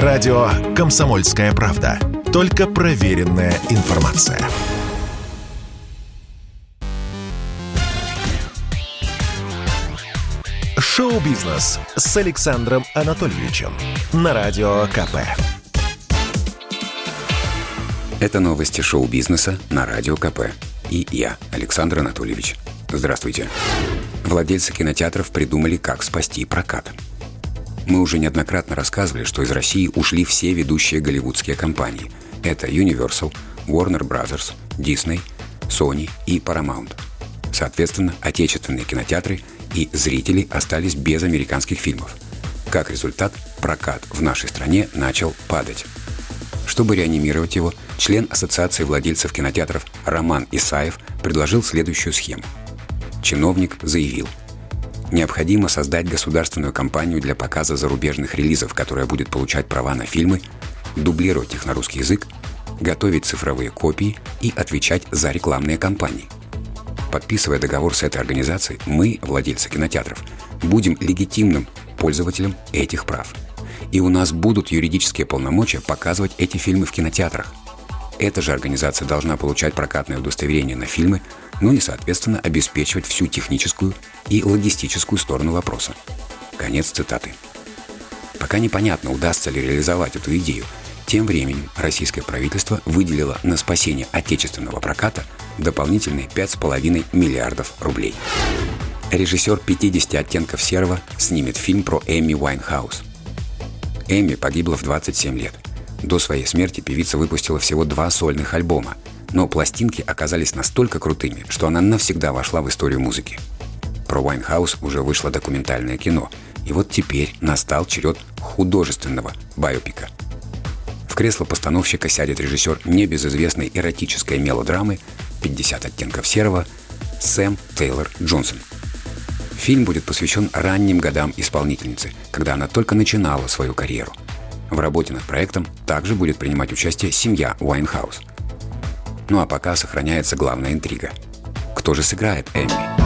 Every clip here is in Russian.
Радио «Комсомольская правда». Только проверенная информация. Шоу-бизнес с Александром Анатольевичем на Радио КП. Это новости шоу-бизнеса на Радио КП. И я, Александр Анатольевич. Здравствуйте. Владельцы кинотеатров придумали, как спасти прокат. Мы уже неоднократно рассказывали, что из России ушли все ведущие голливудские компании. Это Universal, Warner Bros., Disney, Sony и Paramount. Соответственно, отечественные кинотеатры и зрители остались без американских фильмов. Как результат, прокат в нашей стране начал падать. Чтобы реанимировать его, член Ассоциации владельцев кинотеатров Роман Исаев предложил следующую схему. Чиновник заявил – Необходимо создать государственную компанию для показа зарубежных релизов, которая будет получать права на фильмы, дублировать их на русский язык, готовить цифровые копии и отвечать за рекламные кампании. Подписывая договор с этой организацией, мы, владельцы кинотеатров, будем легитимным пользователем этих прав. И у нас будут юридические полномочия показывать эти фильмы в кинотеатрах. Эта же организация должна получать прокатное удостоверение на фильмы, ну и, соответственно, обеспечивать всю техническую и логистическую сторону вопроса. Конец цитаты. Пока непонятно, удастся ли реализовать эту идею. Тем временем российское правительство выделило на спасение отечественного проката дополнительные 5,5 миллиардов рублей. Режиссер «50 оттенков серого» снимет фильм про Эми Уайнхаус. Эми погибла в 27 лет. До своей смерти певица выпустила всего два сольных альбома, но пластинки оказались настолько крутыми, что она навсегда вошла в историю музыки. Про Уайнхаус уже вышло документальное кино, и вот теперь настал черед художественного байопика. В кресло постановщика сядет режиссер небезызвестной эротической мелодрамы «50 оттенков серого» Сэм Тейлор Джонсон. Фильм будет посвящен ранним годам исполнительницы, когда она только начинала свою карьеру. В работе над проектом также будет принимать участие семья Уайнхаус – ну а пока сохраняется главная интрига. Кто же сыграет Эмми?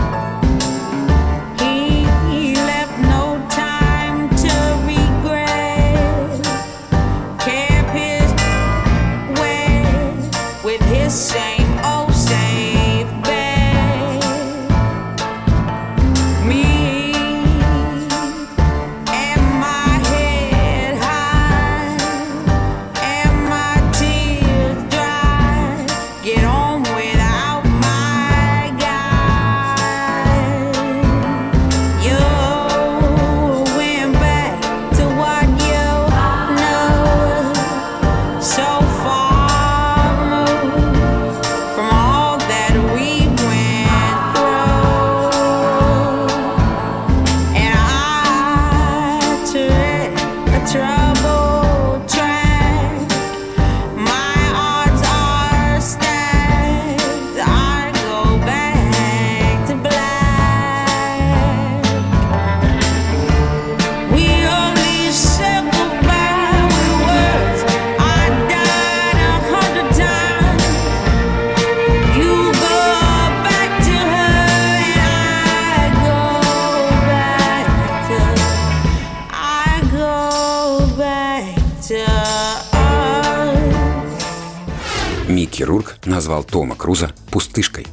Хирург назвал Тома Круза «пустышкой».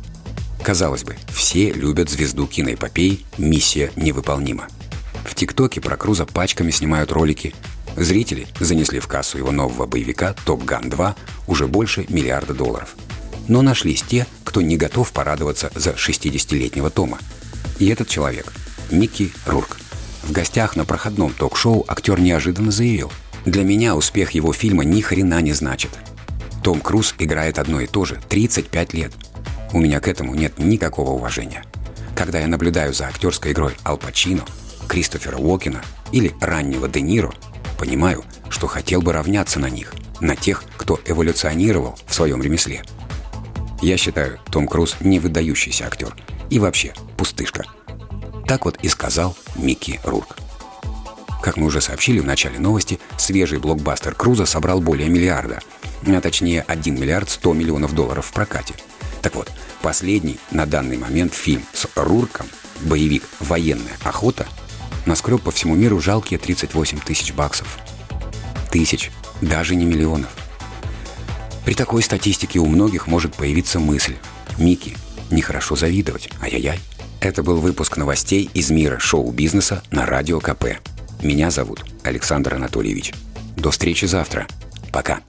Казалось бы, все любят звезду киноэпопеи «Миссия невыполнима». В ТикТоке про Круза пачками снимают ролики. Зрители занесли в кассу его нового боевика «Топ Ган 2» уже больше миллиарда долларов. Но нашлись те, кто не готов порадоваться за 60-летнего Тома. И этот человек – Микки Рурк. В гостях на проходном ток-шоу актер неожиданно заявил – для меня успех его фильма ни хрена не значит. Том Круз играет одно и то же 35 лет. У меня к этому нет никакого уважения. Когда я наблюдаю за актерской игрой Ал Пачино, Кристофера Уокена или раннего Де Ниро, понимаю, что хотел бы равняться на них, на тех, кто эволюционировал в своем ремесле. Я считаю, Том Круз не выдающийся актер и вообще пустышка. Так вот и сказал Микки Рурк. Как мы уже сообщили в начале новости, свежий блокбастер Круза собрал более миллиарда – а точнее 1 миллиард 100 миллионов долларов в прокате. Так вот, последний на данный момент фильм с Рурком, боевик «Военная охота», наскреб по всему миру жалкие 38 тысяч баксов. тысяч, даже не миллионов. При такой статистике у многих может появиться мысль «Мики, нехорошо завидовать, ай-яй-яй». Это был выпуск новостей из мира шоу-бизнеса на Радио КП. Меня зовут Александр Анатольевич. До встречи завтра. Пока.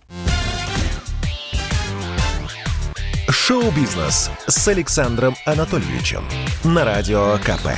Шоу-бизнес с Александром Анатольевичем на Радио КП.